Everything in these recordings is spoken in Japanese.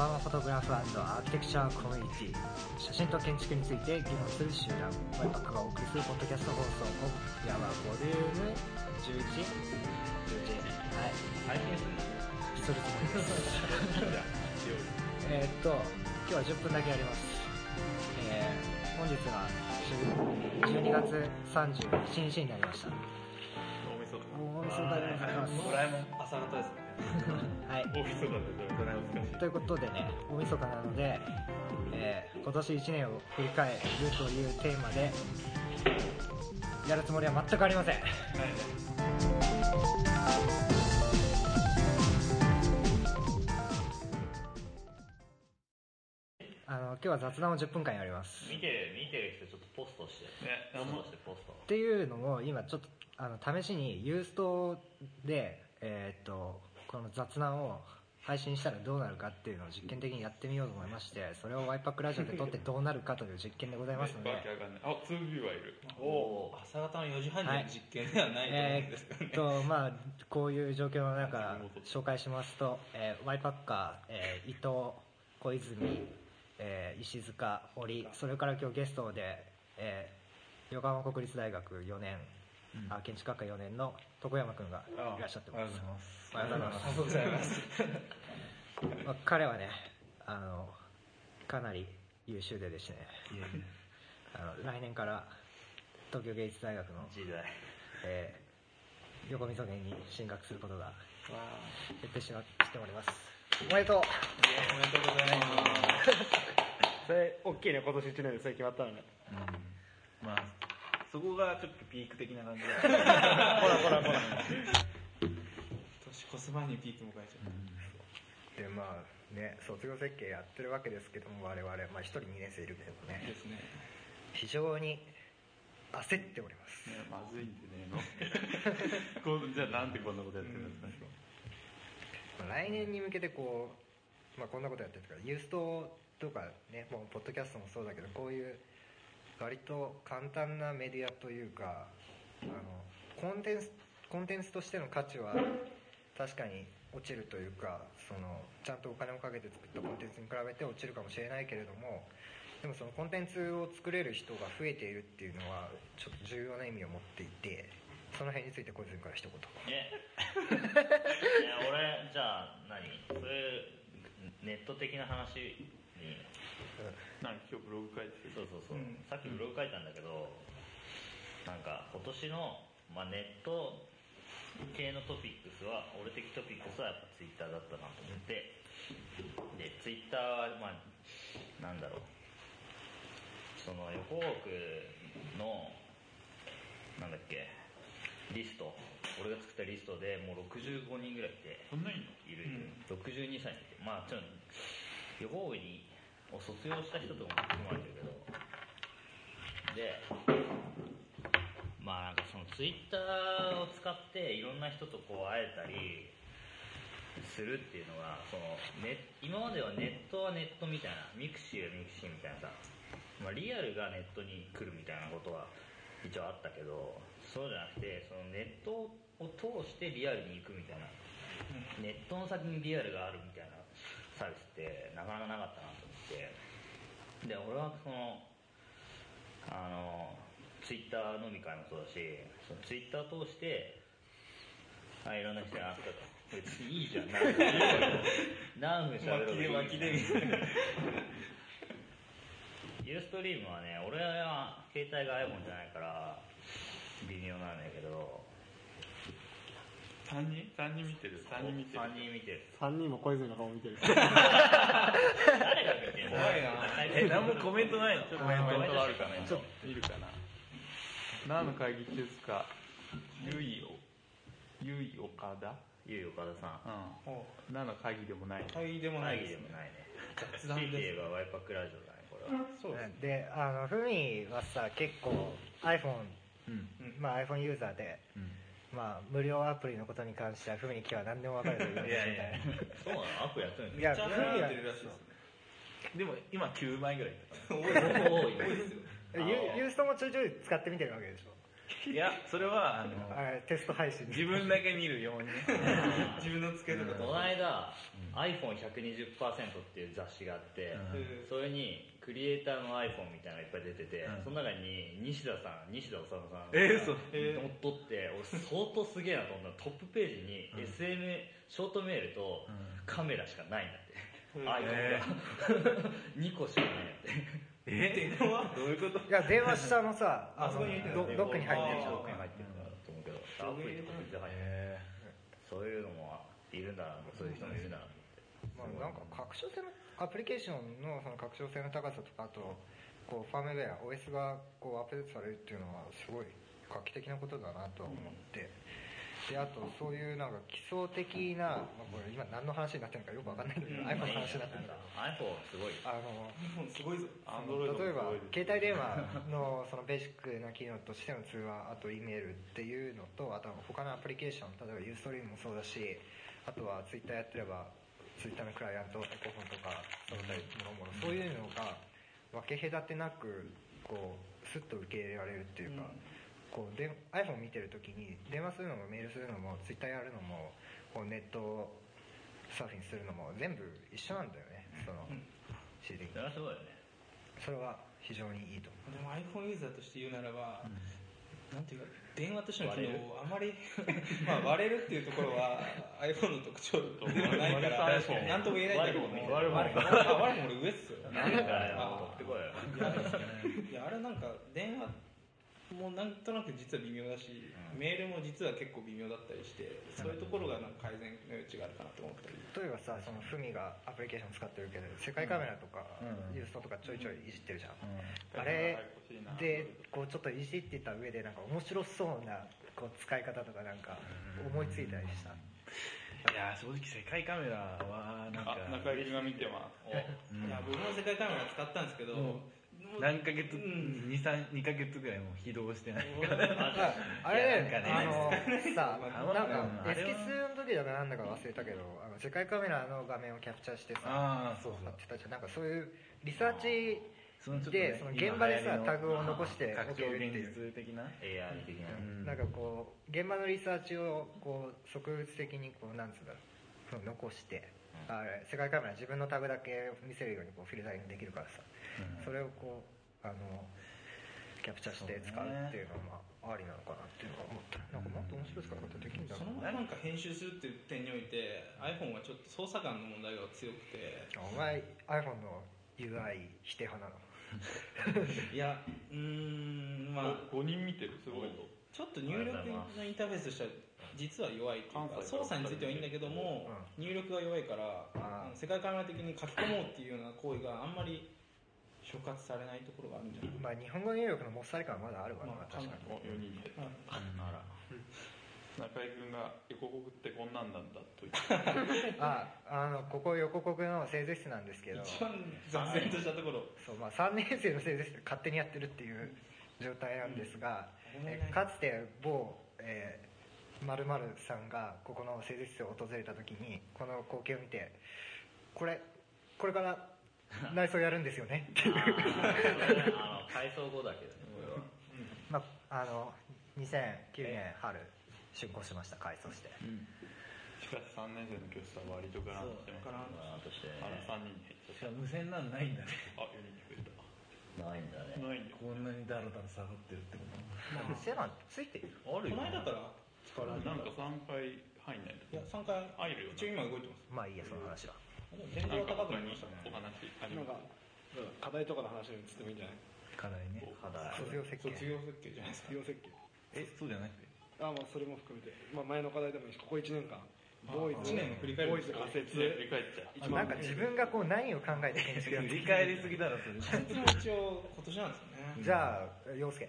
ファーマフォトグラフアーキテクチャーコミュニティ。写真と建築について議論する集団。ワイパックがお送りするポッドキャスト放送今夜はボリューム。11?11 はい最近するするつもりですえーっと今日は10分だけやります。えー、本日は12月31日になりました。大晦日でございます。ドラえもん朝方ですねはい。大晦日でドラえもん難しい。ということでね大晦日なので、えー今年1年を振り返るというテーマでやるつもりは全くありません。あの今日は雑談を10分間やります。見てる見てる人ちょっとポストして。ねポストしてポスト。っていうのも今ちょっとあの試しにユーストで、えーっとこの雑談を配信したらどうなるかっていうのを実験的にやってみようと思いましてそれをワイパックラジオで撮ってどうなるかという実験でございますので、あツービューはいる。お朝方の4時半に実験ではないと思うんえですけどね、ーっとまあこういう状況の中紹介しますと、えーワイパッカー、えー伊藤小泉、えー石塚堀それから今日ゲストで、えー横浜国立大学4年、あ建築学科4年の床山君がいらっしゃってます。おはようございますありがとうございます。まあ、彼はねあのかなり優秀でですね。あの来年から東京芸術大学の時代。えー、横溝芸に進学することが決定しましております。おめでとう。おめでとうございます。それ大きいね。今年1年でそれ決まったのね。まあそこがちょっとピーク的な感じ。でほらほらほら。年越す前にピーク迎えちゃう、でまあね卒業設計やってるわけですけども我々、まあ、1人2年生いるけどね。ですね。非常に焦っております。ねまずいんでねえの こうじゃあなんでこんなことやってるんですかまあ来年に向けてこう、まあ、こんなことやってるからユーストとかねもうポッドキャストもそうだけどこういう割と簡単なメディアというかあのコンテンツコンテンツとしての価値は確かに落ちるというかそのちゃんとお金をかけて作ったコンテンツに比べて落ちるかもしれないけれどもでもそのコンテンツを作れる人が増えているっていうのはちょっと重要な意味を持っていてその辺について小泉から一言。え いや俺じゃあ何？それネット的な話になんか今日ブログ書いてるそうそうそう、うん。さっきブログ書いたんだけど、なんか今年の、まあ、ネット系のトピックスは俺的トピックスはやっぱツイッターだったなと思って。でツイッターはまあなんだろう。その横国のなんだっけ。リスト。俺が作ったリストでもう65人ぐらいいて。そんないの？いるいる、62歳にいて。まあちょっと横国にを卒業した人とかも含まれてるけど。でまあなんかそのツイッターを使っていろんな人とこう会えたりするっていうのがそのネ今まではネットはネットみたいな mixiは mixi みたいなさ、まあ、リアルがネットに来るみたいなことは一応あったけどそうじゃなくてそのネットを通してリアルに行くみたいな。ネットの先にリアルがあるみたいなサービスってなかなかなかったなと。てで俺はそのあのツイッター飲み会もそうだしそのツイッター通してあいろんな人に会ったと。別にいいじゃん。何分何分喋ろうがいいで巻きでみたいなユーストリームはね俺は携帯が iPhone じゃないから微妙なんだけど3人3人見てる3人見てる。3人見てる。3人も小泉の顔見てる。誰が見てるの？怖いなえ何もコメントないの？コメントあるかなちょっ見るかな。何の会議ですか？ゆいおゆい岡田ゆう岡田さん。うん。何の会議でもない会議でもない会議でもないね。雑談で言えばワイパックラジオだねこれは。そうですであのふみはさ結構 iPhone、うん。まあ、iPhone ユーザーで、うんまあ、無料アプリのことに関してはふみに今日は何でも分かるといういやいやそうなのアプリやってるんいですやめっちゃ流行ってるらしいですねでも今9枚ぐらい多いですよ。ユユーストもちょいちょい使ってみてるわけでしょいやそれはあのテスト配信。自分だけ見るように。ね 自分のつけると。この間、iPhone120% っていう雑誌があって、うん。それにクリエイターの iPhone みたいなのがいっぱい出てて、うん。その中に西田さん西田治さんがえーそう乗っ取って俺相当すげえなと思った。らトップページにうん。SM ショートメールとうん。カメラしかないんだって、うん。iPhone えが2 個しかないんだってえ？電話？どういうこと？いや電話下のさあそこに入ってックに入ってるでしドょックに入ってるからと思うけどアプリとか全然入ってないえそういうのもいるんだな。そういう人もいるんだなまあ、なんか拡張性のアプリケーションのその拡張性の高さとかあとこうファームウェア OS がこうアップデートされるっていうのはすごい画期的なことだなとは思って、であとそういうなんか基礎的な、まあ、これ今何の話になってるのかよくわかんないんだけど、iPhone の話になってるんだ iPhone すごい。あの日本すごいぞ。アンドロイド例えば携帯電話のそのベーシックな機能としての通話あと E メールっていうのとあとは他のアプリケーション例えばユーストリームもそうだしあとはツイッターやってればツイッターのクライアントエコフォンとかその他もろもろそういうのが分け隔てなくこうスッと受け入れられるっていうか、こうで iPhone 見てる時に電話するのもメールするのもツイッターやるのもこうネットサーフィンするのも全部一緒なんだよねその CD それはすごいよね。それは非常にいいと思う。でも iPhone ユーザーとして言うならば、なんていうか電話としての機能をあまり まあ割れるっていうところは iPhone の特徴ではないから割れた iPhone なんとも言えないんだけども割れもあ割れも俺上っすよ。なんだからあ取ってこいよ。いやあれなんか電話もなんとなく実は微妙だし、メールも実は結構微妙だったりしてそういうところがなんか改善の余地があるかなと思ったり。例えばさそのフミがアプリケーション使ってるけど世界カメラとかうん。ユーストとかちょいちょいいじってるじゃん、うん。あれでこうちょっといじってた上でなんか面白そうなこう使い方とかなんか思いついたりした？いや正直世界カメラはなんかあ中井君が見てます。うん。いや僕も世界カメラ使ったんですけど、も何ヶ月、二三二ヶ月ぐらいもう起動してない。あれいやあの さなんうんかエスキスの時だかなんだか忘れたけどあの世界カメラの画面をキャプチャーしてさああそうそう。やってたじゃん。なんかそういうリサーチそのでその現場でさタグを残しておけるっていう。的な？AR 的な。うん。なんかこう現場のリサーチをこう植物的にこうなんつうんだろう残して、あれ世界カメラ自分のタグだけ見せるようにこうフィルタリングできるからさ、うん。それをこうあのキャプチャーして使うっていうのはまあありなのかなっていうのは思った。なんかもっと面白い使い方できるんだそのろうままなんか編集するっていう点において iPhone はちょっと操作感の問題が強くて。お前 iPhone の UI 否定派なの？いやうーんまあ。5人見てる？すごいぞ。ちょっと入力のインターフェースとしては実は弱いっていうか操作についてはいいんだけども、入力が弱いから世界カメラ的に書き込もうっていうような行為があんまり触発されないところがあるんじゃない？かまあ日本語入力のもっさり感はまだあるわな、まあ確かに。お4人でな、あら。中井君が横国ってこんなんなんだと言って。ああのここ横国の製図室なんですけど。一番雑然としたところ。そう、まあ、3年生の製図室で勝手にやってるっていう状態なんですが、えかつて某、えー、〇〇さんがここの製図室を訪れた時にこの光景を見てこれこれから内装やるんですよね。っていう改装後だけどねこれは。まああの2009年春竣工しました改装して。しかし3年生の教室は割とガランとしてますからまあとして。あらね3人に減っちゃっしかも無線なんないんだね。たあ4人に増えないんだね。たないんだこんなにダラダラ下がってるってこと？セランついてるあるよこの間から使われてなんか3回入んないいや3回。入るよ一応今動いてます。まあいいやその話は。天井高くなりましたね。お話ありなんますか課題とかの話に移ってもいいんじゃない？課題ね。課題。卒業設計。卒業設計じゃないですか。卒業設計。えそうじゃなくてあまあそれも含めて、まあ、前の課題でもいいしここ1年間ボーイズ。1年の振り返りボーイズ仮説。振り返っちゃう。なんか自分がこう何を考えて建築やって振り返りすぎだろそれ。設も一応今年なんですよね。じゃあ陽介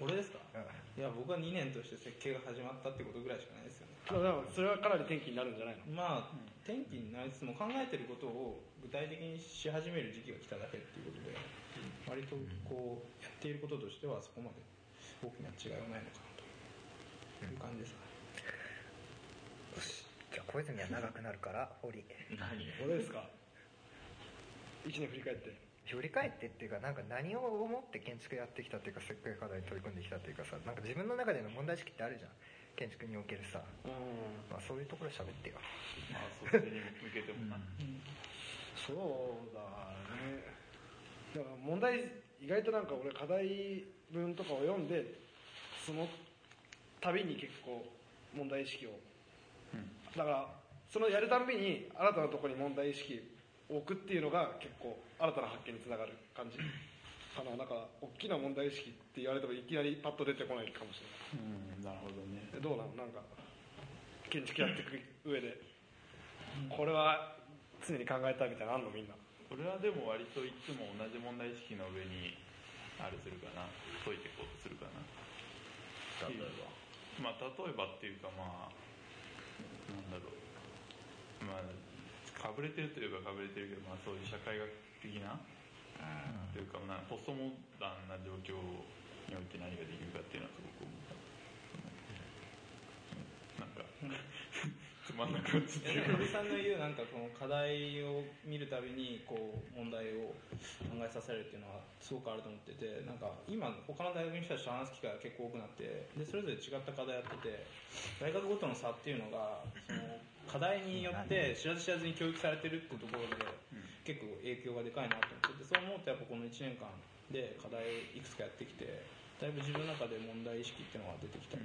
俺ですか？うん。いや僕は2年として設計が始まったってことぐらいしかないですよね。まあでもそれはかなり転機になるんじゃないの？まあ転機になりつつも考えてることを具体的にし始める時期が来ただけっていうことで割とこうやっていることとしてはそこまで大きな違いはないのかなという感じですかね。じゃあ小泉は長くなるから堀何？俺ですか？1年振り返って振り返ってっていうかなんか何を思って建築やってきたっていうか設計課題に取り組んできたっていうかさなんか自分の中での問題意識ってあるじゃん。建築におけるさ、うん。まあ、そういうところ喋ってよ。まあそっちに向けてもな、そうだね。だから問題意外となんか俺課題文とかを読んでその度に結構問題意識を。うん。だからそのやるたんびに新たなところに問題意識を置くっていうのが結構新たな発見につながる感じ。かなだから大きな問題意識って言われてもいきなりパッと出てこないかもしうん、なるほどね。れないどうなのなんか建築やっていく上で。これは常に考えたいみたいなのあんの？みんな。俺はでも割といつも同じ問題意識の上にあれするかな。解いていこうとするかな。例えば。まあ例えばっていうかまあなんだろう。まあかぶれてるといえばかぶれてるけど、まあ、そういう社会学的なというか、まあ、ポストモダンな状況において何ができるかっていうのはすごく思った。うんなんかつまんなくなっちゃってさんの言うなんかこの課題を見るたびにこう問題を考えさせるっていうのはすごくあると思っててなんか今他の大学の人たちと話す機会が結構多くなってでそれぞれ違った課題やってて大学ごとの差っていうのがその課題によって知らず知らずに教育されてるってところで結構影響がでかいなと思っててそう思うとやっぱこの1年間で課題をいくつかやってきてだいぶ自分の中で問題意識っていうのが出てきた。り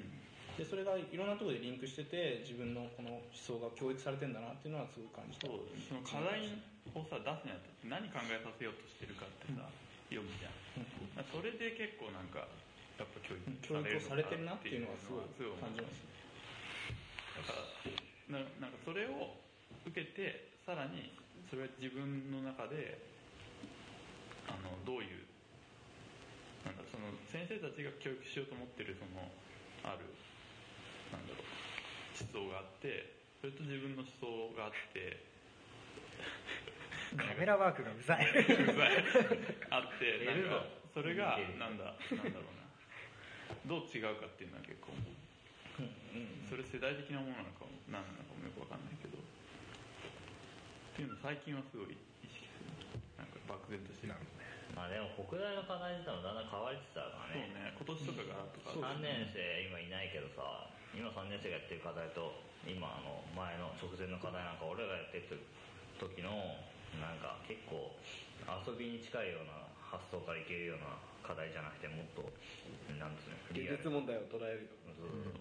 でそれがいろんなところでリンクしてて自分のこの思想が教育されてんだなっていうのはすごい感じた。そうその課題をさ出すにあたって何考えさせようとしてるかってさ、読むじゃん、それで結構なんかやっぱ教育されてるなっていうのはすごい感じますだからなけてさらにそれは自分の中であのどういうなんだその先生たちが教育しようと思ってるそのあるなんだろう思想があってそれと自分の思想があって カメラワークがうざい。うざい。あって なんかそれがなんだなんだろうな。どう違うかっていうのは結構それ世代的なものなのかも何なのかもよくわかんないけどっていうの最近はすごい意識する。なんか漠然としてる。まあでも国大の課題自体もだんだん変わりつつあるからそうね。ね今年とかがとか。3年生今いないけどさ今3年生がやってる課題と今あの前の直前の課題なんか俺らがやってる時のなんか結構遊びに近いような発想からいけるような課題じゃなくてもっとなんですね現実問題を捉えるよ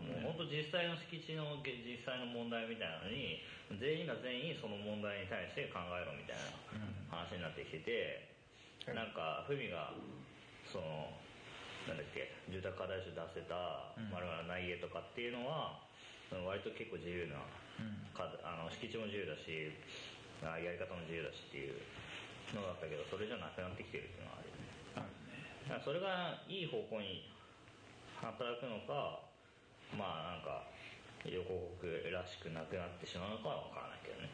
もう本当実際の敷地の実際の問題みたいなのに全員が全員その問題に対して考えろみたいな話になってきてて、なんかふみがそのなんだっけ住宅課題集出せたうん。まるまるない家とかっていうのは割と結構自由なかあの敷地も自由だしあやり方も自由だしっていうのだったけどそれじゃなくなってきてるっていうのはあるよね。だからそれがいい方向に働くのかまあなんか横国らしくなくなってしまうのかは分からないけどね。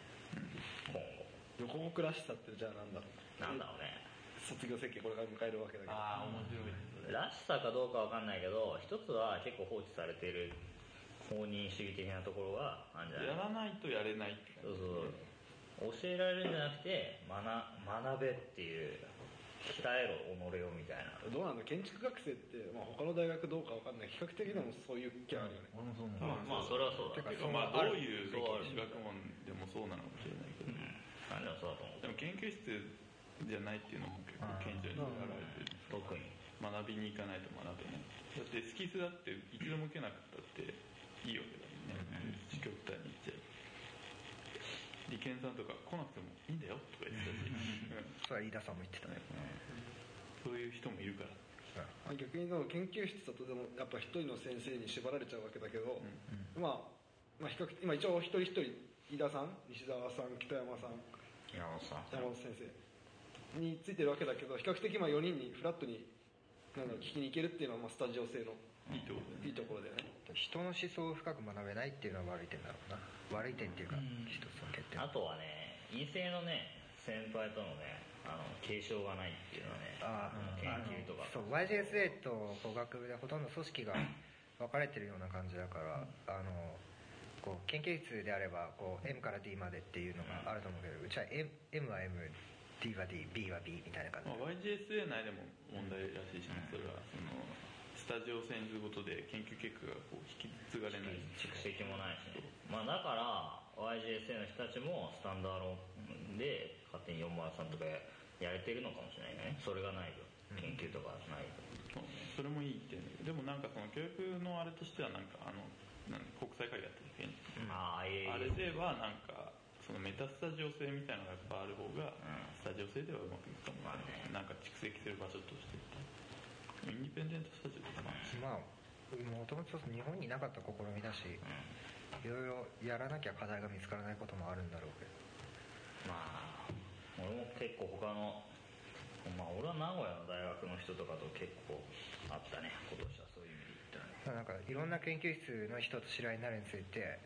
今後。横国らしさってじゃあなんだろう。なんだろうね。卒業設計これから迎えるわけだけど。ああ面白いですね。らしさかどうか分かんないけど一つは結構放置されている放任主義的なところがあるんじゃない？やらないとやれないってそう感そう教えられるんじゃなくて学学べっていう鍛えろ己をみたいな。どうなんだ？建築学生って、まあ、他の大学どうかわかんない。比較的でもそういう気あるよね、う思う。まあまあそれはそうだ。じててかかまあどういう学問でもそうなのかもしれないけど、何でもそうだと思う。でも研究室じゃないっていうのも結構顕著に現れてる特に。学びに行かないと学べない。だってスキスだって一度も受けなくたっていいわけだもん。ね極端に言っちゃう利権さんとか来なくてもいいんだよとか言ってたし、うんそれは飯田さんも言ってたね。そういう人もいるから。まあ逆にでも研究室だとでもやっぱ一人の先生に縛られちゃうわけだけど、まあ、まあ比較一応一人一人飯田さん西澤さん北山さん山本さん。山本先生についてるわけだけど比較的まあ4人にフラットになんだろう聞きに行けるっていうのはまあスタジオ製のいいとこだよね。いいところだよね。人の思想を深く学べないっていうのは悪い点だろうな悪い点っていうか一つの欠点あとはね陰性のね先輩とのねあの継承がないっていうのはねあの研究とか。そう YJSA と工学部でほとんど組織が分かれてるような感じだから、あのこう研究室であればこう M から D までっていうのがあると思うけどうちは M, M は M D は D B は B みたいな感じ。まあ、YGSA 内でも問題らしいしね、それは。そのスタジオを遷ずることで研究結果がこう引き継がれない。蓄積もないしね。まあだから YGSA の人たちもスタンダードで勝手に403とかやれてるのかもしれないね。それがないと。研究とかないと、そうそれもいいってでもなんかその教育のあれとしてはなんかあのなん国際会議やった時にまああれではなんかそのメタスタジオ性みたいなのがやっぱある方がうん。スタジオ性ではうまくいくかもまあね。なんか蓄積する場所としてインディペンデントスタジオでまあもともと日本になかった試みだしいろいろやらなきゃ課題が見つからないこともあるんだろうけど。まあ俺も結構他のまあ俺は名古屋の大学の人とかと結構あったね。今年はそういう意味で言ったら。ねなんかいろんな研究室の人と知り合いになるについて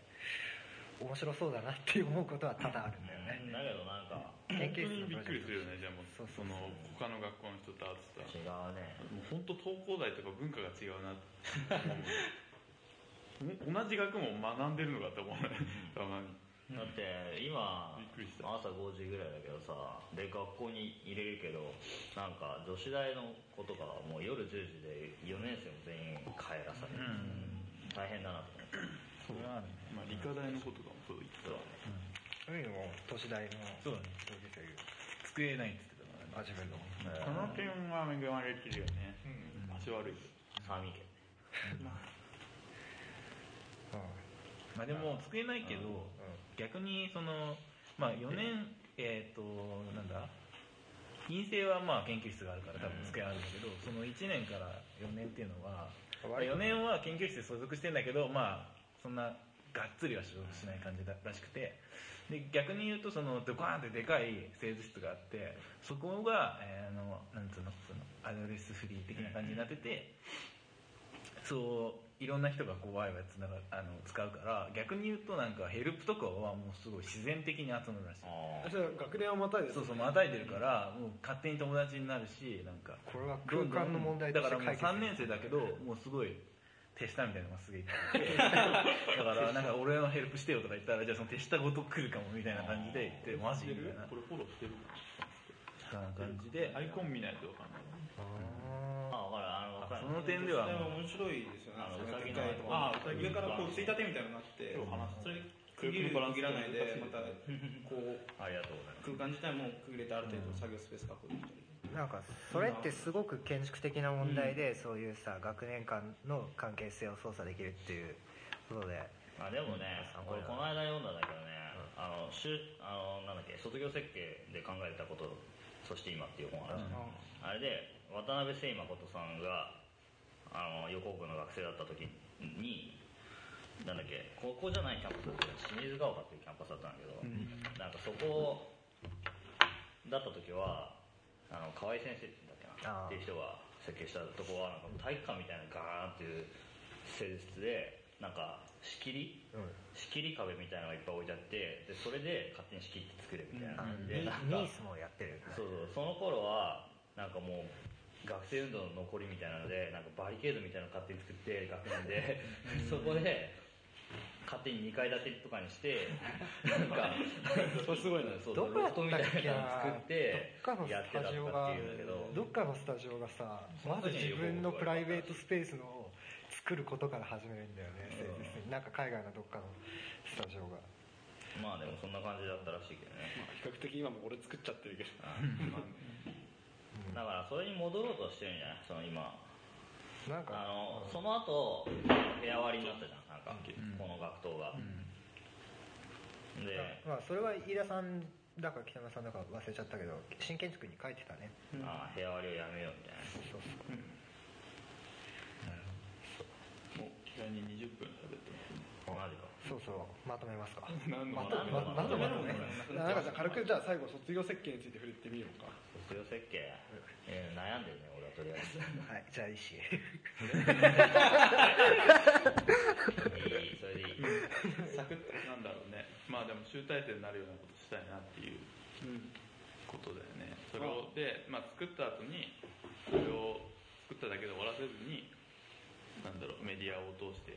面白そうだなって思うことは多々あるんだよね。だけどなんか研究室のプロジェクトくりするよねじゃあもうそうその他の学校の人と会ってた。違うね。もう本当東工大とか文化が違うなって。同じ学問を学んでるのかって思うね。たまに。だって今びっくりした。朝5時ぐらいだけどさで学校に入れるけどなんか女子大の子とかはもう夜10時で4年生も全員帰らされる、大変だなと思ってそれはあるね。まあ理科大のことかもそう言ったわ。そういうのも都市大のそうだね同級生言う机ないって言ってたからねあ自分のこの点は恵まれてるよね、足悪いけど寒いけどまあでも机ないけど、逆にそのまあ4年えっ、となん。だ陰性はまあ研究室があるから多分机あるん。だけど、その1年から4年っていうのは、4年は研究室に所属してん。だけどまあそん。ながっつりは所属しない感じだらしくてで逆に言うとそのドカーンってでかい製図室があってそこが、えーあのなんつうのそのアドレスフリー的な感じになっててそういろんな人がこうワイワイつながあの使うから逆に言うとなんかヘルプとかはもうすごい自然的に集まるらしい。あじゃあ学年をまたいでそうそうまたいでるからもう勝手に友達になるしなんかこれは空間の問題とだからもうして解決3年生だけどもうすごい手下みたいなのがすげえいっぱいいて。だからなんか俺のヘルプしてよとか言ったらじゃあその手下ごと来るかもみたいな感じで言ってマジみたいな。これフォローしてる感じでアイコン見ないと分かんない。あ分かるあの分かる。その点では面白いですよね。あのうさぎのあうさぎ上からこうついたてみたいなのがあってそれ区切る区切らないでまたこうありがとうございます。空間自体も区切れてある程度作業スペース確保できたりなんかそれってすごく建築的な問題で、そういうさ学年間の関係性を操作できるっていうことで。あでもね参考になるこれこの間読んだんだけどね、あのしゅあのなんだっけ卒業設計で考えたことそして今っていう本あるじゃん、あれで渡辺誠誠さんがあの横国の学生だった時になんだっけ高校じゃないキャンパスだった清水ヶ丘っていうキャンパスだったんだけど、なんかそこだった時はあの河合先生って言うんだっけなっていう人が設計したとこはなんか体育館みたいなガーンっていう施術でなんか仕切りうん。仕切り壁みたいなのがいっぱい置いてあってでそれで勝手に仕切って作れみたいな。感じで、ニなんかニースもやってる。そうそう。その頃はなんかもう学生運動の残りみたいなのでなんかバリケードみたいなの勝手に作って学年で。そこで勝手に2階建てとかにしてなんか すごいねそうどこやロフトみたいなの作ってどっかのやってたスタジオがていうんだけどどっかのスタジオがさまず自分のプライベートスペースの作ることから始めるんだよね、うん。誠実になんか海外のどっかのスタジオが。まあでもそんな感じだったらしいけどね。比較的今も俺作っちゃってるけど。だからそれに戻ろうとしてるんじゃない？その今なんか。あのその後部屋割りになったじゃんなんかこの学棟が。でまあそれは飯田さんだか北村さんだか忘れちゃったけど新建築に書いてたね。あ部屋割りをやめようみたいな。そうそう。もう気軽に20分喋ってマジかそうそうまとめますか。何のまとままとめ？なんかじゃあ軽くじゃあ最後卒業設計について触れてみようか。卒業設計、えー悩んでるね俺はとりあえず。はいじゃあ石いいそれでいい。サクッとなんだろうね。まあでも集大成になるようなことしたいなっていうことだよね。それをで、まあ、作った後にそれを作っただけで終わらせずになんだろうメディアを通して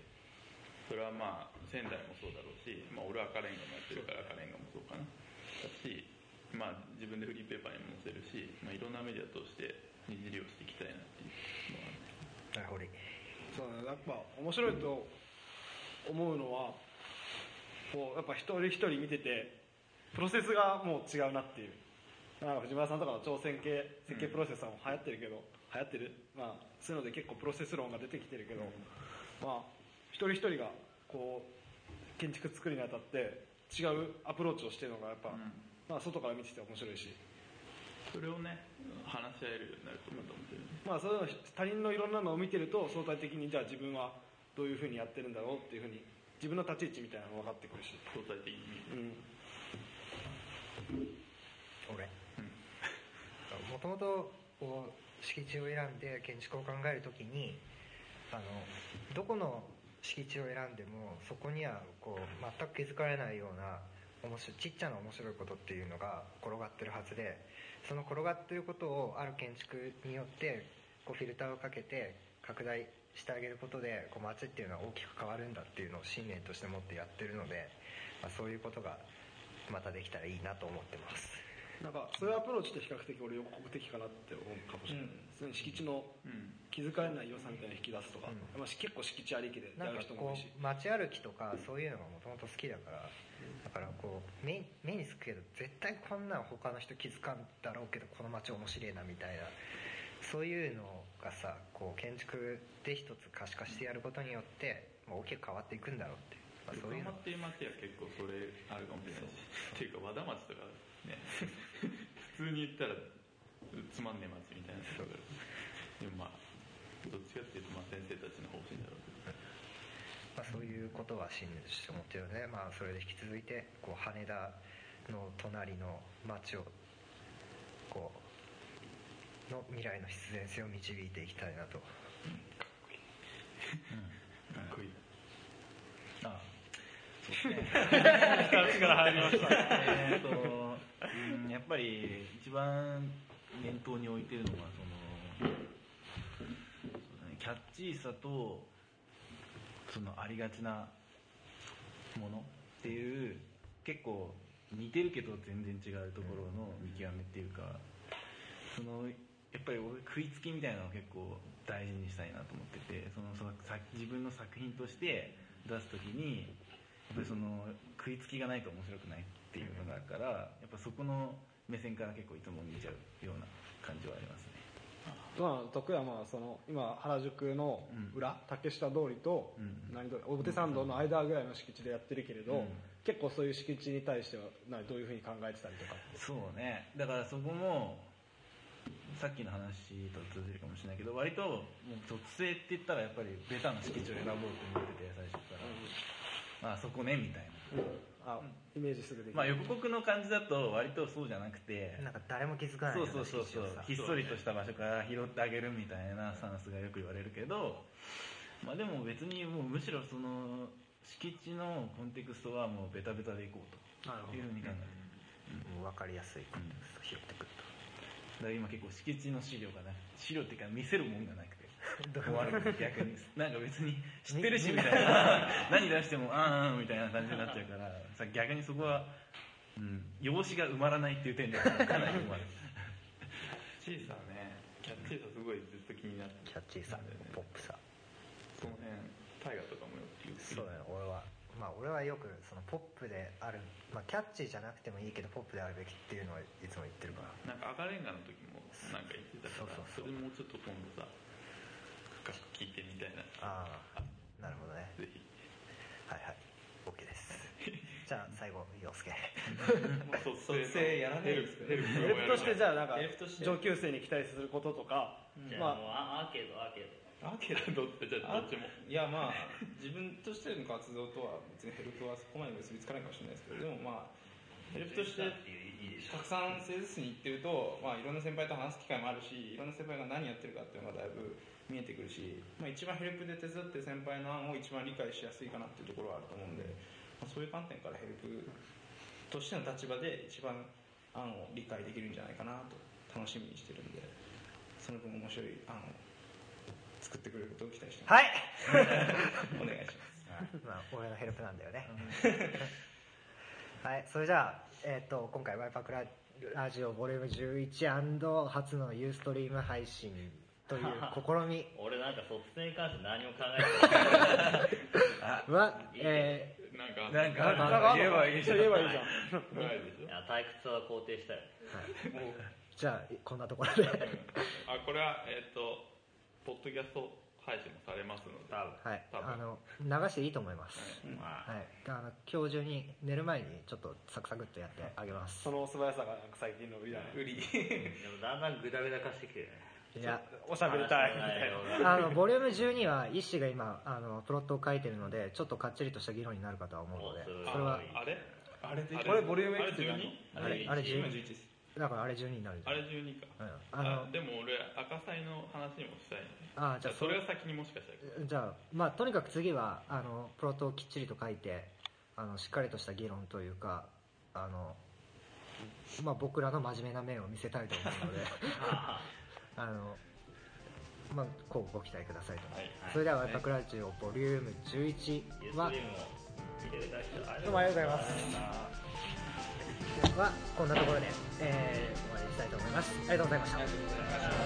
それはまあ仙台もそうだろうし、まあ、俺は赤レンガもやってるから赤レンガもそうかな。だしまあ、自分でフリーペーパーにも載せるし、まあ、いろんなメディア通して二次利用していきたいなっていうのはねなるほど。そうね。やっぱ面白いと思うのはこうやっぱ一人一人見ててプロセスがもう違うなっていう。なんか藤村さんとかの挑戦系設計プロセスは流行ってるけど、流行ってる。まあそういうので結構プロセス論が出てきてるけど、まあ一人一人がこう建築作るにあたって違うアプローチをしてるのがやっぱ、うん。まあ外から見てて面白いし。それをね話し合えるようになると思うと思ってるね。まあそういうの他人のいろんなのを見てると相対的にじゃあ自分はどういうふうにやってるんだろうっていうふうに自分の立ち位置みたいなのが分かってくるし、相対的にうん、俺。もともとこう敷地を選んで建築を考えるときにあのどこの敷地を選んでもそこにはこう全く気づかれないような面白ちっちゃな面白いことっていうのが転がってるはずでその転がってることをある建築によってこうフィルターをかけて拡大してあげることでこう街っていうのは大きく変わるんだっていうのを信念として持ってやってるので、まあ、そういうことがまたできたらいいなと思ってます。なんかそういうアプローチって比較的俺予告的かなって思うかもしれない、うん。その敷地のうん。気づかれない良さみたいな引き出すとか、うん。まあ、結構敷地ありきでやるなんかこ人も多いし。う街歩きとかそういうのがもともと好きだから。だからこう目目につくけど絶対こんなん他の人気づかんだろうけどこの街面白いなみたいな。そういうのがさこう建築で一つ可視化してやることによってまあ大きく変わっていくんだろうって、まあ、そういうの。横浜っていう街は結構それあるかもしれないし。っていうか和田町とかね普通に言ったらつまんねえ街みたいなところでもまあどっちかっていうとまあ先生たちの方針だろうけどまあ、そういうことは信念として思ってるので、まあ、それで引き続いてこう羽田の隣の街をこうの未来の必然性を導いていきたいなと。かっこいい。あそうですね。力入りました。えーとうんやっぱり一番念頭に置いてるのはそのキャッチーさとそのありがちなものっていう結構似てるけど全然違うところの見極めっていうかそのやっぱり俺食いつきみたいなのを結構大事にしたいなと思っててそのさ自分の作品として出す時にっぱりその食いつきがないと面白くないっていうのがあるからやっぱそこの目線から結構いつも見ちゃうような感じはありますね。まあ徳山はその今原宿の裏、竹下通りとうん。何通り表参道の間ぐらいの敷地でやってるけれど、うん。結構そういう敷地に対してはなどういうふうに考えてたりとかそうね。だからそこもさっきの話と通じるかもしれないけど割ともう突性って言ったらやっぱりベタな敷地を選ぼうと思ってて最初から、あそこねみたいな。あイメージすぐできる、まあ予告の感じだと割とそうじゃなくて。なんか誰も気づかないそうよそうそうそうひっそりとした場所から拾ってあげるみたいなスタンスがよく言われるけど。まあでも別にもうむしろその敷地のコンテクストはもうベタベタでいこうなるほど。というふうに考えてるもう分かりやすいコンテクストを拾ってくるだから今結構敷地の資料がな資料っていうか見せるもんがなく終わる逆に。なんか別に知ってるしみたいな。何出してもあーあーみたいな感じになっちゃうから。さ逆にそこは、うん、用紙が埋まらないっていう点ではかなり困る。キャッチーさはねキャッチーさすごいずっと気になってキャッチーさポップさ。その辺大河とかもよくそうだね俺は。まあ俺はよくそのポップである、まあ、キャッチーじゃなくてもいいけどポップであるべきっていうのはいつも言ってるから。なんか赤レンガの時もなんか言ってたからそれもうちょっと今度さ深く聞いてみたいな。ああなるほどね。ぜひ。はいはい。OK です。じゃあ最後陽介。卒卒生やらないですかヘルプヘルプとしてじゃあなんか上級生に期待することとか、じゃあまもうアアーケードアーケードアーケーど。っちじゃあどっちも。いやまあ自分としての活動とは別にヘルプはそこまで結びつかないかもしれないですけどでもまあヘルプとしてたくさんエスキースに行ってると、まあ、いろんな先輩と話す機会もあるしいろんな先輩が何やってるかっていうのがだいぶ見えてくるし、まあ、一番ヘルプで手伝ってる先輩の案を一番理解しやすいかなっていうところはあると思うんで、まあ、そういう観点からヘルプとしての立場で一番案を理解できるんじゃないかなと楽しみにしてるんでその分面白い案を作ってくれることを期待してます、はい。お願いします。まあ俺のヘルプなんだよね。はい。それじゃあ、えっと今回ワイパークララジオボリューム 11& 初のユーストリーム配信という試み。俺なんか卒生に関して何も考えてないは、えなんかなんか。なんか言えばいいじゃん言えばいいじゃん。ないでしょいや退屈は肯定したよ。ーはい。じゃあこんなところで、あこれはえっ、とポッドキャスト配信もされますので。多分。はい、あの流していいと思います、まあはい、あの今日中に寝る前にちょっとサクサクっとやってあげます。その素早さがなんか最近の売りだね。売りでもだんだんグダグダ化してきてるねいやおしゃべりたいみたい。なあのボリューム12は医師が今あのプロットを書いてるのでちょっとかっちりとした議論になるかとは思うのでおそれはあれ？あれこれ？ボリュームいくつになるの 12? あれあれ今12 11です。だからあれ12になるじゃん。あれ12か。うん、ああのでも俺赤祭の話もしたいね。あじゃあそれが先にもしかしたら。じゃあまあとにかく次はあのプロットをきっちりと書いてあのしっかりとした議論というかあのまあ僕らの真面目な面を見せたいと思うのであのまあこうご期待くださいと、はいそれでは「ワイパクラジオボリューム11ユーストリームはも見ていただきありがとどうもありがとうございます。はこんなところで、えー終わりにしたいと思います。ありがとうございました